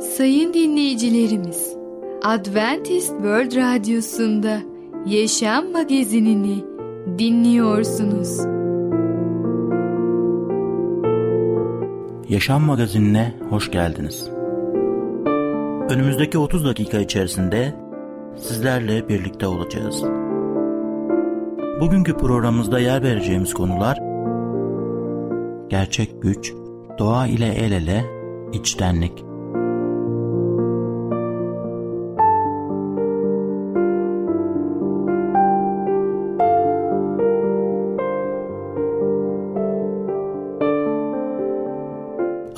Sayın dinleyicilerimiz, Adventist World Radyosu'nda Yaşam Magazinini dinliyorsunuz. Yaşam Magazinine hoş geldiniz. Önümüzdeki 30 dakika içerisinde sizlerle birlikte olacağız. Bugünkü programımızda yer vereceğimiz konular gerçek güç, doğa ile el ele, içtenlik.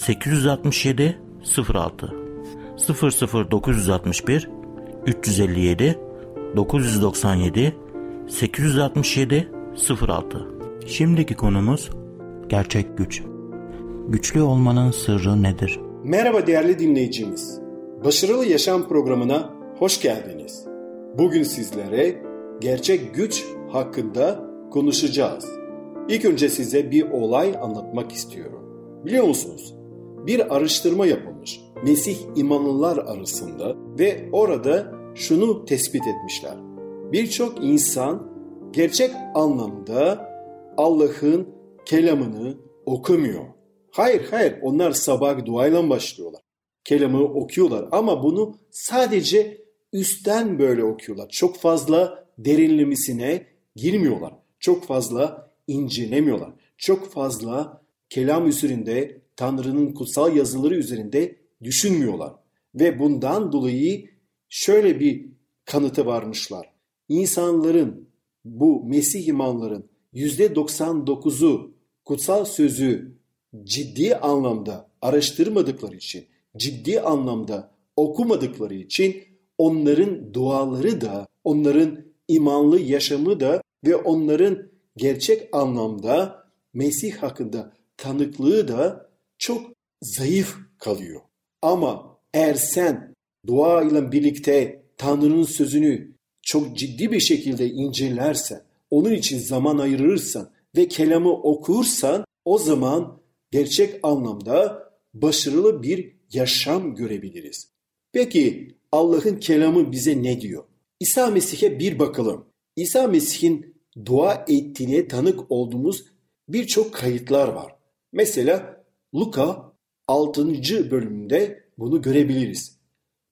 867 06 00961 357 997 867 06 Şimdiki konumuz gerçek güç. Güçlü olmanın sırrı nedir? Merhaba değerli dinleyicimiz. Başarılı Yaşam programına hoş geldiniz. Bugün sizlere gerçek güç hakkında konuşacağız. İlk önce size bir olay anlatmak istiyorum. Biliyor musunuz? Bir araştırma yapılmış Mesih imanlılar arasında ve orada şunu tespit etmişler. Birçok insan gerçek anlamda Allah'ın kelamını okumuyor. Hayır hayır onlar sabah duayla başlıyorlar. Kelamı okuyorlar ama bunu sadece üstten böyle okuyorlar. Çok fazla derinlemesine girmiyorlar. Çok fazla incelemiyorlar. Çok fazla kelam üzerinde, Tanrı'nın kutsal yazıları üzerinde düşünmüyorlar. Ve bundan dolayı şöyle bir kanıtı varmışlar. İnsanların, bu Mesih imanların %99'u kutsal sözü ciddi anlamda araştırmadıkları için, ciddi anlamda okumadıkları için onların duaları da, onların imanlı yaşamı da ve onların gerçek anlamda Mesih hakkında tanıklığı da çok zayıf kalıyor. Ama eğer sen dua ile birlikte Tanrı'nın sözünü çok ciddi bir şekilde incelersen, onun için zaman ayırırsan ve kelamı okursan o zaman gerçek anlamda başarılı bir yaşam görebiliriz. Peki Allah'ın kelamı bize ne diyor? İsa Mesih'e bir bakalım. İsa Mesih'in dua ettiğine tanık olduğumuz birçok kayıtlar var. Mesela Luka 6. bölümünde bunu görebiliriz.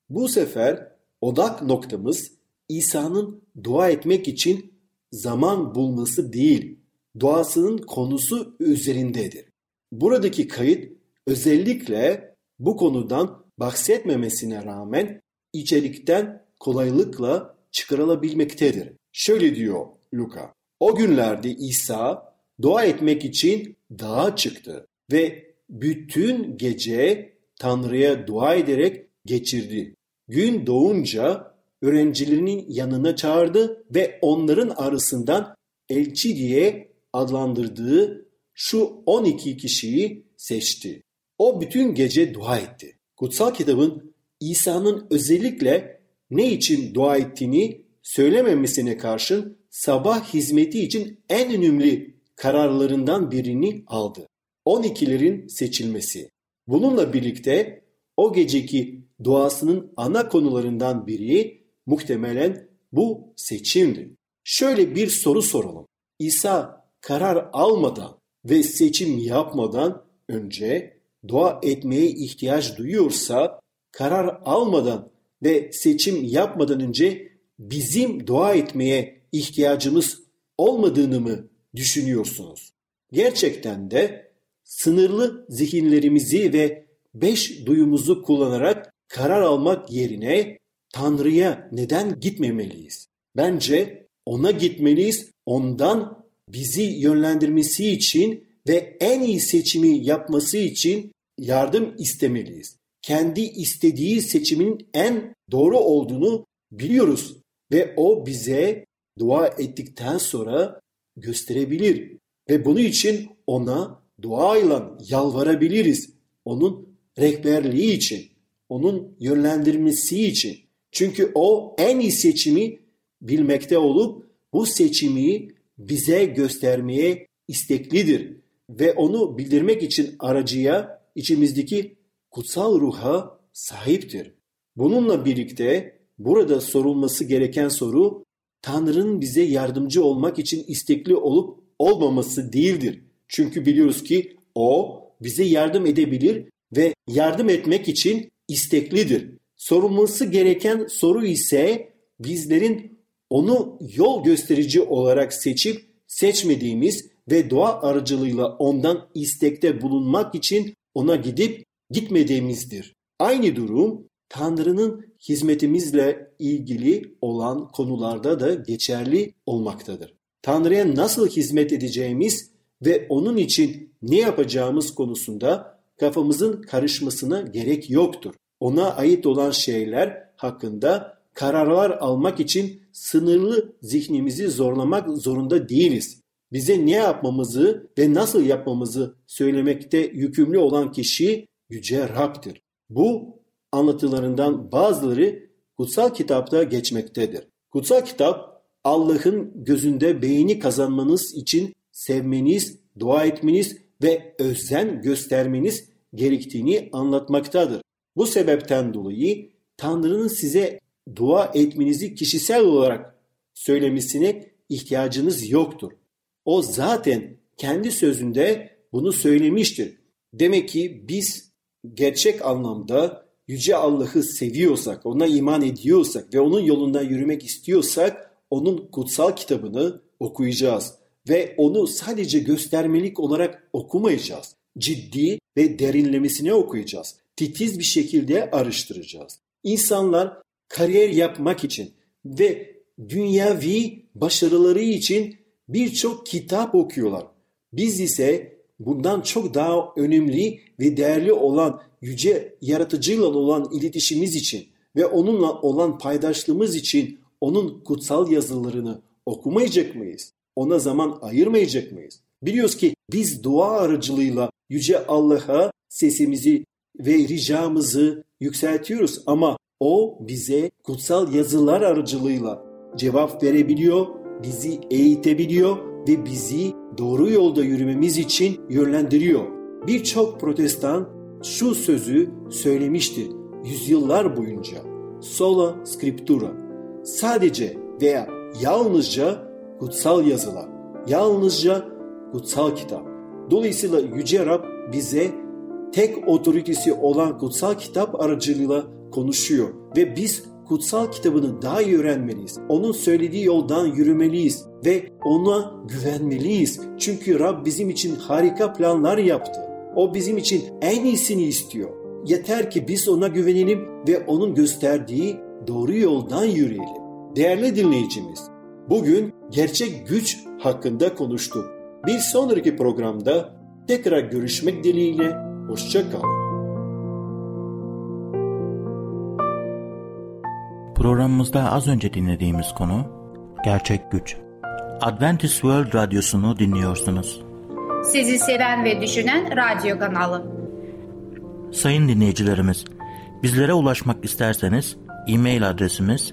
Bu sefer odak noktamız İsa'nın dua etmek için zaman bulması değil, duasının konusu üzerindedir. Buradaki kayıt özellikle bu konudan bahsetmemesine rağmen içerikten kolaylıkla çıkarılabilmektedir. Şöyle diyor Luka. O günlerde İsa dua etmek için dağa çıktı ve bütün gece Tanrı'ya dua ederek geçirdi. Gün doğunca öğrencilerinin yanına çağırdı ve onların arasından elçi diye adlandırdığı şu 12 kişiyi seçti. O bütün gece dua etti. Kutsal kitabın İsa'nın özellikle ne için dua ettiğini söylememesine karşın sabah hizmeti için en önemli kararlarından birini aldı. 12'lerin seçilmesi. Bununla birlikte o geceki duasının ana konularından biri muhtemelen bu seçimdi. Şöyle bir soru soralım. İsa karar almadan ve seçim yapmadan önce dua etmeye ihtiyaç duyuyorsa karar almadan ve seçim yapmadan önce bizim dua etmeye ihtiyacımız olmadığını mı düşünüyorsunuz? Gerçekten de sınırlı zihinlerimizi ve beş duyumuzu kullanarak karar almak yerine Tanrı'ya neden gitmemeliyiz? Bence ona gitmeliyiz, ondan bizi yönlendirmesi için ve en iyi seçimi yapması için yardım istemeliyiz. kendi istediği seçimin en doğru olduğunu biliyoruz ve o bize dua ettikten sonra gösterebilir ve bunun için ona dua ile yalvarabiliriz. Onun rehberliği için, onun yönlendirmesi için. Çünkü o en iyi seçimi bilmekte olup bu seçimi bize göstermeye isteklidir ve onu bildirmek için aracıya içimizdeki kutsal ruha sahiptir. Bununla birlikte burada sorulması gereken soru Tanrı'nın bize yardımcı olmak için istekli olup olmaması değildir. Çünkü biliyoruz ki o bize yardım edebilir ve yardım etmek için isteklidir. Sorulması gereken soru ise bizlerin onu yol gösterici olarak seçip seçmediğimiz ve dua aracılığıyla ondan istekte bulunmak için ona gidip gitmediğimizdir. Aynı durum Tanrı'nın hizmetimizle ilgili olan konularda da geçerli olmaktadır. Tanrı'ya nasıl hizmet edeceğimiz ve onun için ne yapacağımız konusunda kafamızın karışmasına gerek yoktur. Ona ait olan şeyler hakkında kararlar almak için sınırlı zihnimizi zorlamak zorunda değiliz. Bize ne yapmamızı ve nasıl yapmamızı söylemekte yükümlü olan kişi Yüce Rab'dir. Bu anlatılarından bazıları kutsal kitapta geçmektedir. Kutsal kitap Allah'ın gözünde beğeni kazanmanız için sevmeniz, dua etmeniz ve özen göstermeniz gerektiğini anlatmaktadır. Bu sebepten dolayı Tanrı'nın size dua etmenizi kişisel olarak söylemesine ihtiyacınız yoktur. O zaten kendi sözünde bunu söylemiştir. Demek ki biz gerçek anlamda Yüce Allah'ı seviyorsak, ona iman ediyorsak ve onun yolunda yürümek istiyorsak onun kutsal kitabını okuyacağız ve onu sadece göstermelik olarak okumayacağız. Ciddi ve derinlemesine okuyacağız. Titiz bir şekilde araştıracağız. İnsanlar kariyer yapmak için ve dünyavi başarıları için birçok kitap okuyorlar. Biz ise bundan çok daha önemli ve değerli olan yüce yaratıcıyla olan iletişimimiz için ve onunla olan paydaşlığımız için onun kutsal yazılarını okumayacak mıyız? Ona zaman ayırmayacak mıyız? Biliyoruz ki biz dua aracılığıyla yüce Allah'a sesimizi ve ricamızı yükseltiyoruz ama o bize kutsal yazılar aracılığıyla cevap verebiliyor, bizi eğitebiliyor ve bizi doğru yolda yürümemiz için yönlendiriyor. Birçok protestan şu sözü söylemişti yüzyıllar boyunca. Sola scriptura. Sadece veya yalnızca kutsal yazılar. Yalnızca kutsal kitap. Dolayısıyla Yüce Rab bize tek otoritesi olan kutsal kitap aracılığıyla konuşuyor ve biz kutsal kitabını daha iyi öğrenmeliyiz. Onun söylediği yoldan yürümeliyiz ve ona güvenmeliyiz. Çünkü Rab bizim için harika planlar yaptı. O bizim için en iyisini istiyor. Yeter ki biz ona güvenelim ve onun gösterdiği doğru yoldan yürüyelim. Değerli dinleyicimiz, bugün gerçek güç hakkında konuştuk. Bir sonraki programda tekrar görüşmek dileğiyle, hoşçakalın. Programımızda az önce dinlediğimiz konu Gerçek Güç. Adventist World Radyosu'nu dinliyorsunuz. Sizi seven ve düşünen radyo kanalı. Sayın dinleyicilerimiz, bizlere ulaşmak isterseniz e-mail adresimiz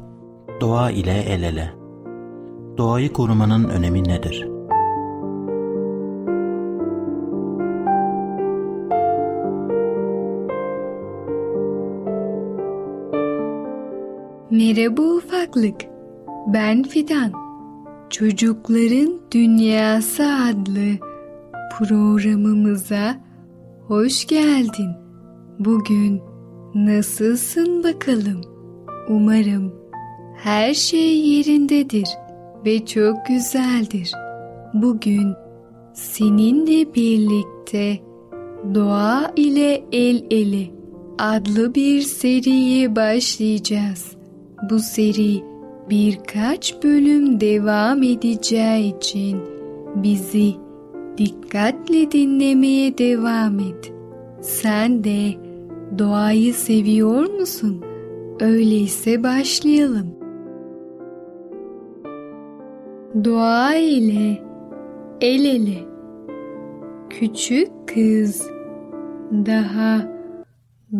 doğa ile el ele. Doğayı korumanın önemi nedir? Merhaba ufaklık. Ben Fidan. Çocukların Dünyası adlı programımıza hoş geldin. Bugün Nasılsın bakalım? Umarım her şey yerindedir ve çok güzeldir. Bugün seninle birlikte Doğa ile El Ele adlı bir seriye başlayacağız. Bu seri birkaç bölüm devam edeceği için bizi dikkatle dinlemeye devam et. Sen de doğayı seviyor musun? Öyleyse başlayalım. Doğa ile el ele küçük kız daha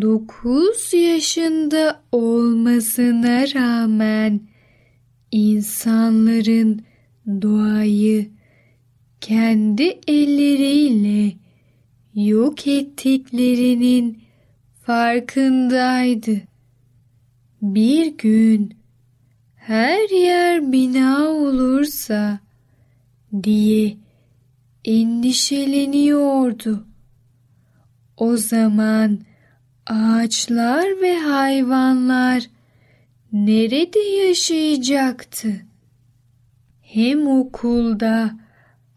dokuz yaşında olmasına rağmen insanların doğayı kendi elleriyle yok ettiklerinin farkındaydı. Bir gün her yer bina olursa diye endişeleniyordu. O zaman ağaçlar ve hayvanlar nerede yaşayacaktı? Hem okulda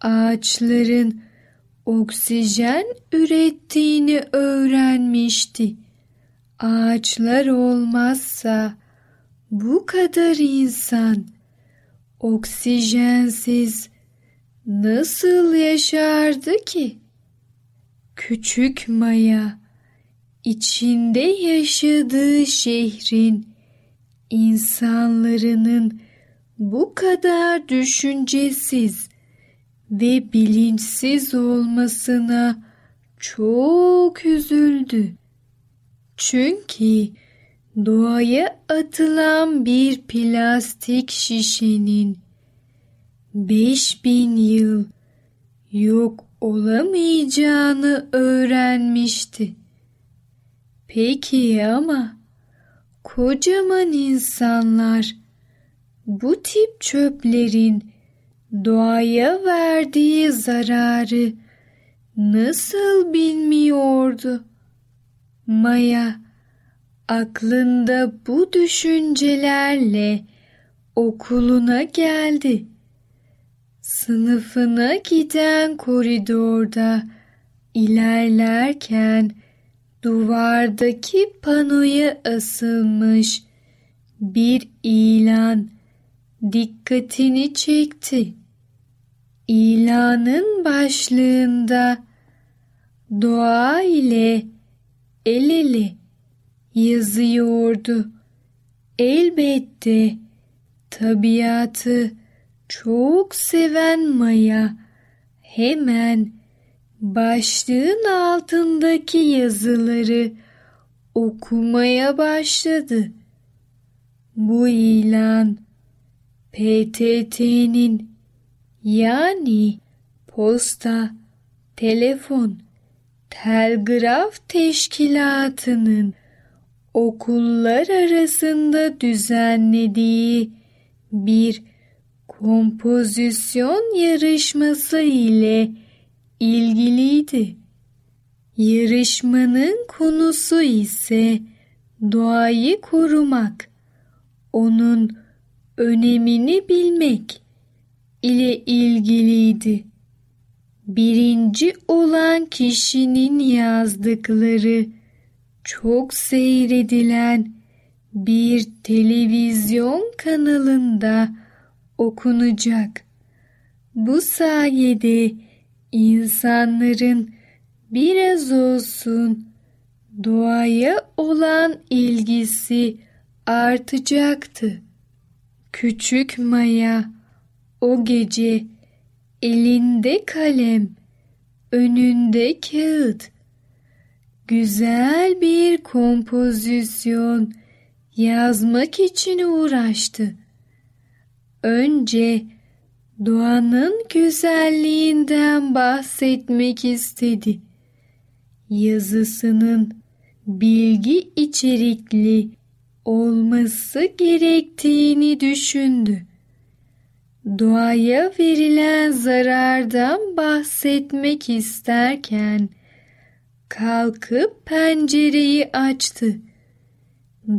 ağaçların oksijen ürettiğini öğrenmişti. Ağaçlar olmazsa bu kadar insan oksijensiz nasıl yaşardı ki? Küçük Maya içinde yaşadığı şehrin insanlarının bu kadar düşüncesiz ve bilinçsiz olmasına çok üzüldü. Çünkü doğaya atılan bir plastik şişenin beş bin yıl yok olamayacağını öğrenmişti. Peki ama kocaman insanlar bu tip çöplerin doğaya verdiği zararı nasıl bilmiyordu? Maya aklında bu düşüncelerle okuluna geldi. Sınıfına giden koridorda ilerlerken duvardaki panoya asılmış bir ilan dikkatini çekti. İlanın başlığında doğa ile el ele yazıyordu. Elbette tabiatı çok seven Maya hemen başlığın altındaki yazıları okumaya başladı. Bu ilan PTT'nin yani posta, telefon, telgraf teşkilatının okullar arasında düzenlediği bir kompozisyon yarışması ile ilgiliydi. Yarışmanın konusu ise doğayı korumak, onun önemini bilmek ile ilgiliydi. Birinci olan kişinin yazdıkları çok seyredilen bir televizyon kanalında okunacak. Bu sayede insanların biraz olsun doğaya olan ilgisi artacaktı. Küçük Maya o gece elinde kalem, önünde kağıt, güzel bir kompozisyon yazmak için uğraştı. Önce doğanın güzelliğinden bahsetmek istedi. Yazısının bilgi içerikli olması gerektiğini düşündü. Doğaya verilen zarardan bahsetmek isterken kalkıp pencereyi açtı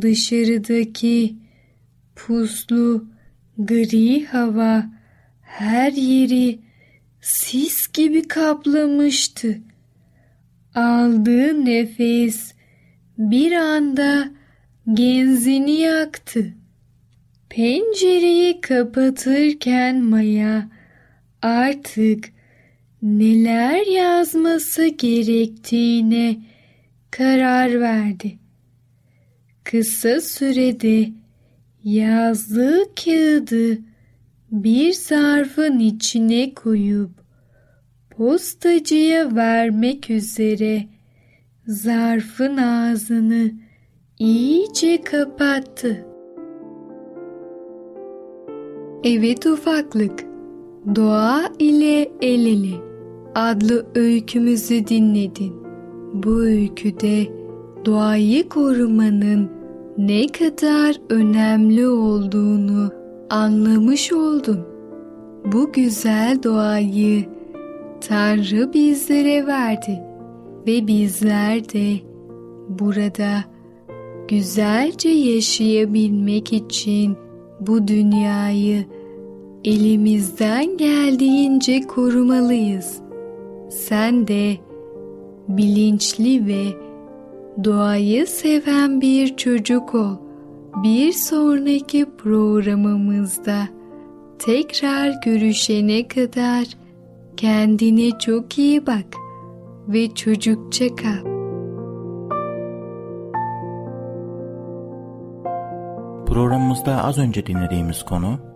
Dışarıdaki puslu gri hava her yeri sis gibi kaplamıştı. Aldığı nefes bir anda genzini yaktı. Pencereyi kapatırken Maya artık neler yazması gerektiğine karar verdi. Kısa sürede yazdığı kağıdı bir zarfın içine koyup postacıya vermek üzere zarfın ağzını iyice kapattı. Evet ufaklık, Doğa ile El Ele adlı öykümüzü dinledin. Bu öyküde doğayı korumanın ne kadar önemli olduğunu anlamış oldun. Bu güzel doğayı Tanrı bizlere verdi ve bizler de burada güzelce yaşayabilmek için bu dünyayı elimizden geldiğince korumalıyız. Sen de bilinçli ve doğayı seven bir çocuk ol. Bir sonraki programımızda tekrar görüşene kadar kendine çok iyi bak ve çocukça kal. Programımızda az önce dinlediğimiz konu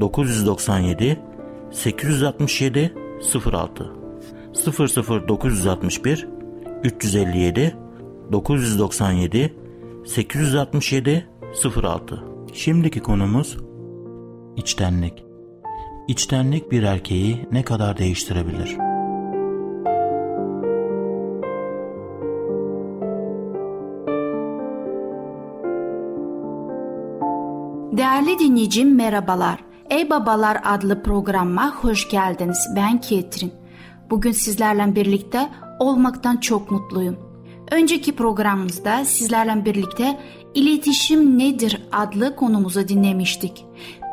997 867 06 00961 357 997 867 06 Şimdiki konumuz içtenlik. İçtenlik bir erkeği ne kadar değiştirebilir? Değerli dinleyicim merhabalar. Ey Babalar adlı programma hoş geldiniz. Ben Ketrin. Bugün sizlerle birlikte olmaktan çok mutluyum. Önceki programımızda sizlerle birlikte iletişim nedir adlı konumuzu dinlemiştik.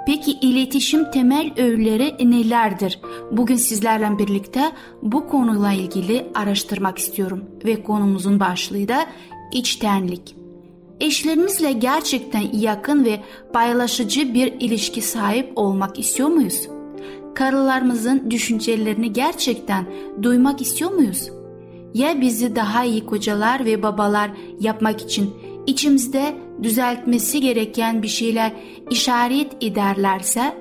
Peki iletişim temel öğeleri nelerdir? Bugün sizlerle birlikte bu konuyla ilgili araştırmak istiyorum ve konumuzun başlığı da içtenlik. Eşlerimizle gerçekten yakın ve paylaşıcı bir ilişki sahip olmak istiyor muyuz? Karılarımızın düşüncelerini gerçekten duymak istiyor muyuz? Ya bizi daha iyi kocalar ve babalar yapmak için içimizde düzeltmesi gereken bir şeyler işaret ederlerse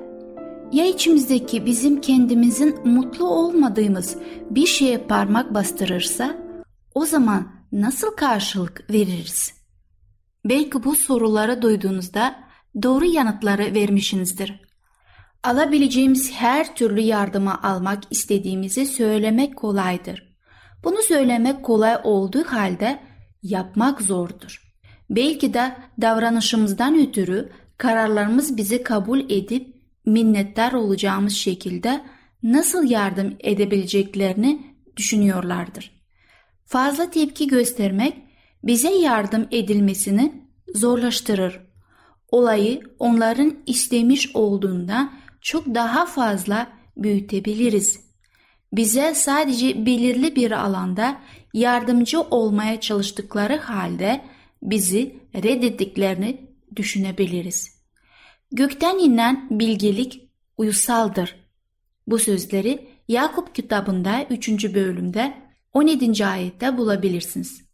ya içimizdeki bizim kendimizin mutlu olmadığımız bir şeye parmak bastırırsa o zaman nasıl karşılık veririz? Belki bu soruları duyduğunuzda doğru yanıtları vermişsinizdir. Alabileceğimiz her türlü yardımı almak istediğimizi söylemek kolaydır. Bunu söylemek kolay olduğu halde yapmak zordur. Belki de davranışımızdan ötürü kararlarımız bizi kabul edip minnettar olacağımız şekilde nasıl yardım edebileceklerini düşünüyorlardır. Fazla tepki göstermek bize yardım edilmesini zorlaştırır. Olayı onların istemiş olduğunda çok daha fazla büyütebiliriz. Bize sadece belirli bir alanda yardımcı olmaya çalıştıkları halde bizi reddettiklerini düşünebiliriz. Gökten inen bilgelik uyusaldır. Bu sözleri Yakup kitabında 3. bölümde 17. ayette bulabilirsiniz.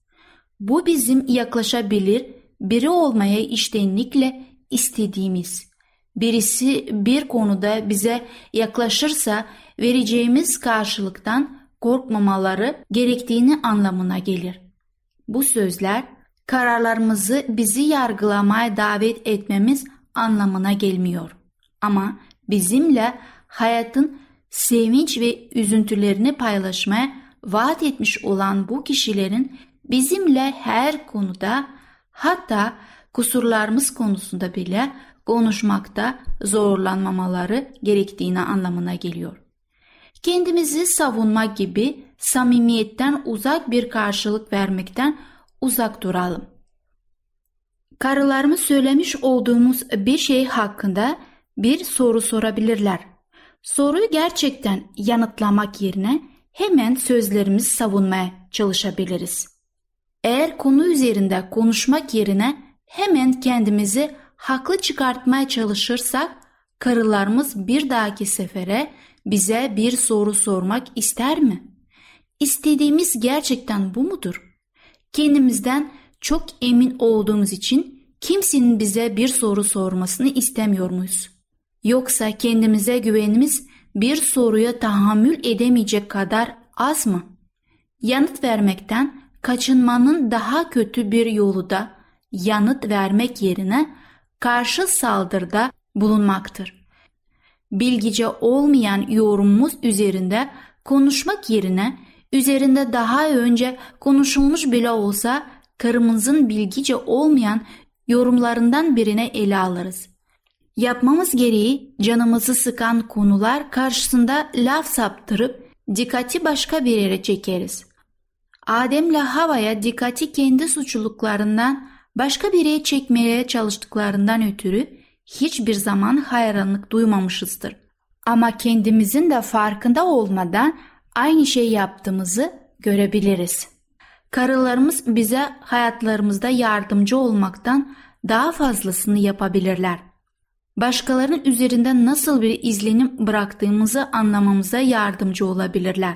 Bu bizim yaklaşabilir biri olmaya iştenlikle istediğimiz. Birisi bir konuda bize yaklaşırsa vereceğimiz karşılıktan korkmamaları gerektiğini anlamına gelir. Bu sözler kararlarımızı bizi yargılamaya davet etmemiz anlamına gelmiyor. Ama bizimle hayatın sevinç ve üzüntülerini paylaşmaya vaat etmiş olan bu kişilerin bizimle her konuda hatta kusurlarımız konusunda bile konuşmakta zorlanmamaları gerektiğini anlamına geliyor. Kendimizi savunmak gibi samimiyetten uzak bir karşılık vermekten uzak duralım. Karılarımız söylemiş olduğumuz bir şey hakkında bir soru sorabilirler. Soruyu gerçekten yanıtlamak yerine hemen sözlerimizi savunmaya çalışabiliriz. Eğer konu üzerinde konuşmak yerine hemen kendimizi haklı çıkartmaya çalışırsak karılarımız bir dahaki sefere bize bir soru sormak ister mi? İstediğimiz gerçekten bu mudur? Kendimizden çok emin olduğumuz için kimsenin bize bir soru sormasını istemiyor muyuz? Yoksa kendimize güvenimiz bir soruya tahammül edemeyecek kadar az mı? Yanıt vermekten kaçınmanın daha kötü bir yolu da yanıt vermek yerine karşı saldırıda bulunmaktır. Bilgice olmayan yorumumuz üzerinde konuşmak yerine üzerinde daha önce konuşulmuş bile olsa karımızın bilgice olmayan yorumlarından birine ele alırız. Yapmamız gereği canımızı sıkan konular karşısında laf saptırıp dikkati başka bir yere çekeriz. Adem'le Hava'ya dikkati kendi suçluluklarından başka bir yere çekmeye çalıştıklarından ötürü hiçbir zaman hayranlık duymamışızdır. Ama kendimizin de farkında olmadan aynı şey yaptığımızı görebiliriz. Karılarımız bize hayatlarımızda yardımcı olmaktan daha fazlasını yapabilirler. Başkalarının üzerinde nasıl bir izlenim bıraktığımızı anlamamıza yardımcı olabilirler.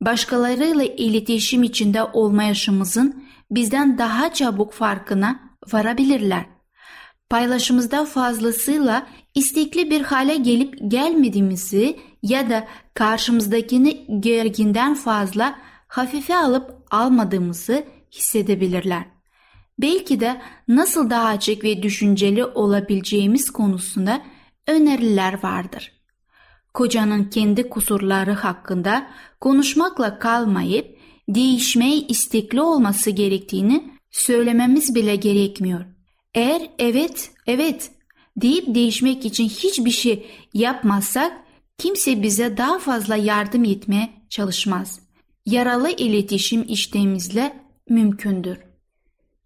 Başkalarıyla iletişim içinde olma yaşımızın bizden daha çabuk farkına varabilirler. Paylaşımızda fazlasıyla istekli bir hale gelip gelmediğimizi ya da karşımızdakini gerginden fazla hafife alıp almadığımızı hissedebilirler. Belki de nasıl daha açık ve düşünceli olabileceğimiz konusunda öneriler vardır. Kocanın kendi kusurları hakkında konuşmakla kalmayıp değişmeye istekli olması gerektiğini söylememiz bile gerekmiyor. Eğer evet, evet deyip değişmek için hiçbir şey yapmazsak kimse bize daha fazla yardım etmeye çalışmaz. Yaralı iletişim işlemimizle mümkündür.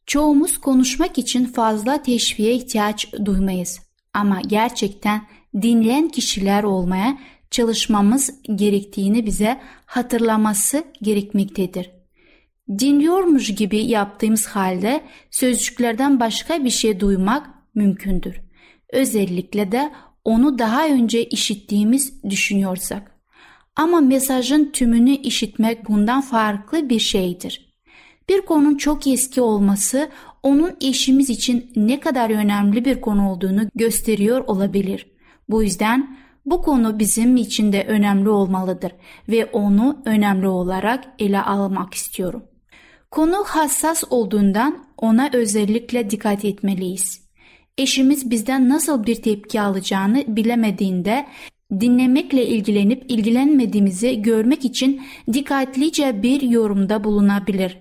Çoğumuz konuşmak için fazla teşviğe ihtiyaç duymayız ama gerçekten dinleyen kişiler olmaya çalışmamız gerektiğini bize hatırlaması gerekmektedir. Dinliyormuş gibi yaptığımız halde sözcüklerden başka bir şey duymak mümkündür. Özellikle de onu daha önce işittiğimiz düşünüyorsak. Ama mesajın tümünü işitmek bundan farklı bir şeydir. Bir konunun çok eski olması onun eşimiz için ne kadar önemli bir konu olduğunu gösteriyor olabilir. Bu yüzden bu konu bizim için de önemli olmalıdır ve onu önemli olarak ele almak istiyorum. Konu hassas olduğundan ona özellikle dikkat etmeliyiz. Eşimiz bizden nasıl bir tepki alacağını bilemediğinde dinlemekle ilgilenip ilgilenmediğimizi görmek için dikkatlice bir yorumda bulunabilir.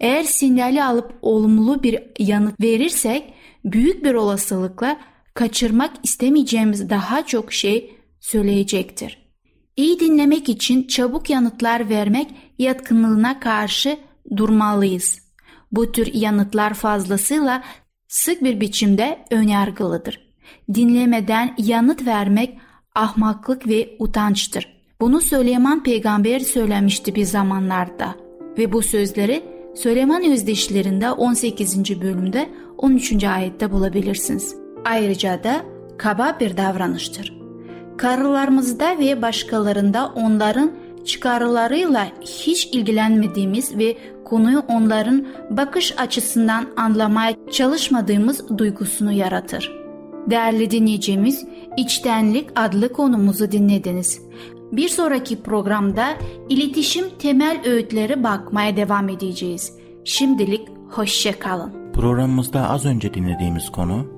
Eğer sinyali alıp olumlu bir yanıt verirsek büyük bir olasılıkla kaçırmak istemeyeceğimiz daha çok şey söyleyecektir. İyi dinlemek için çabuk yanıtlar vermek yatkınlığına karşı durmalıyız. Bu tür yanıtlar fazlasıyla sık bir biçimde önyargılıdır. Dinlemeden yanıt vermek ahmaklık ve utançtır. Bunu Süleyman peygamber söylemişti bir zamanlarda ve bu sözleri Süleyman özdeşlerinde 18. bölümde 13. ayette bulabilirsiniz. Ayrıca da kaba bir davranıştır. Karılarımızda ve başkalarında onların çıkarlarıyla hiç ilgilenmediğimiz ve konuyu onların bakış açısından anlamaya çalışmadığımız duygusunu yaratır. Değerli dinleyicimiz, İçtenlik adlı konumuzu dinlediniz. Bir sonraki programda iletişim temel öğütleri bakmaya devam edeceğiz. Şimdilik Hoşçakalın. Programımızda az önce dinlediğimiz konu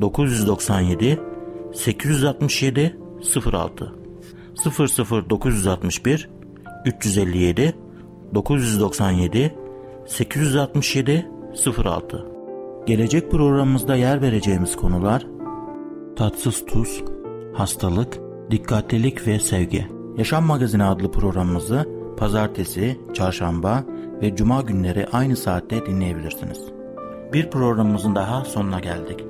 997 867 06 00961 357 997 867 06 Gelecek programımızda yer vereceğimiz konular tatsız tuz, hastalık, dikkatlilik ve sevgi. Yaşam Magazini adlı programımızı pazartesi, çarşamba ve cuma günleri aynı saatte dinleyebilirsiniz. Bir programımızın daha sonuna geldik.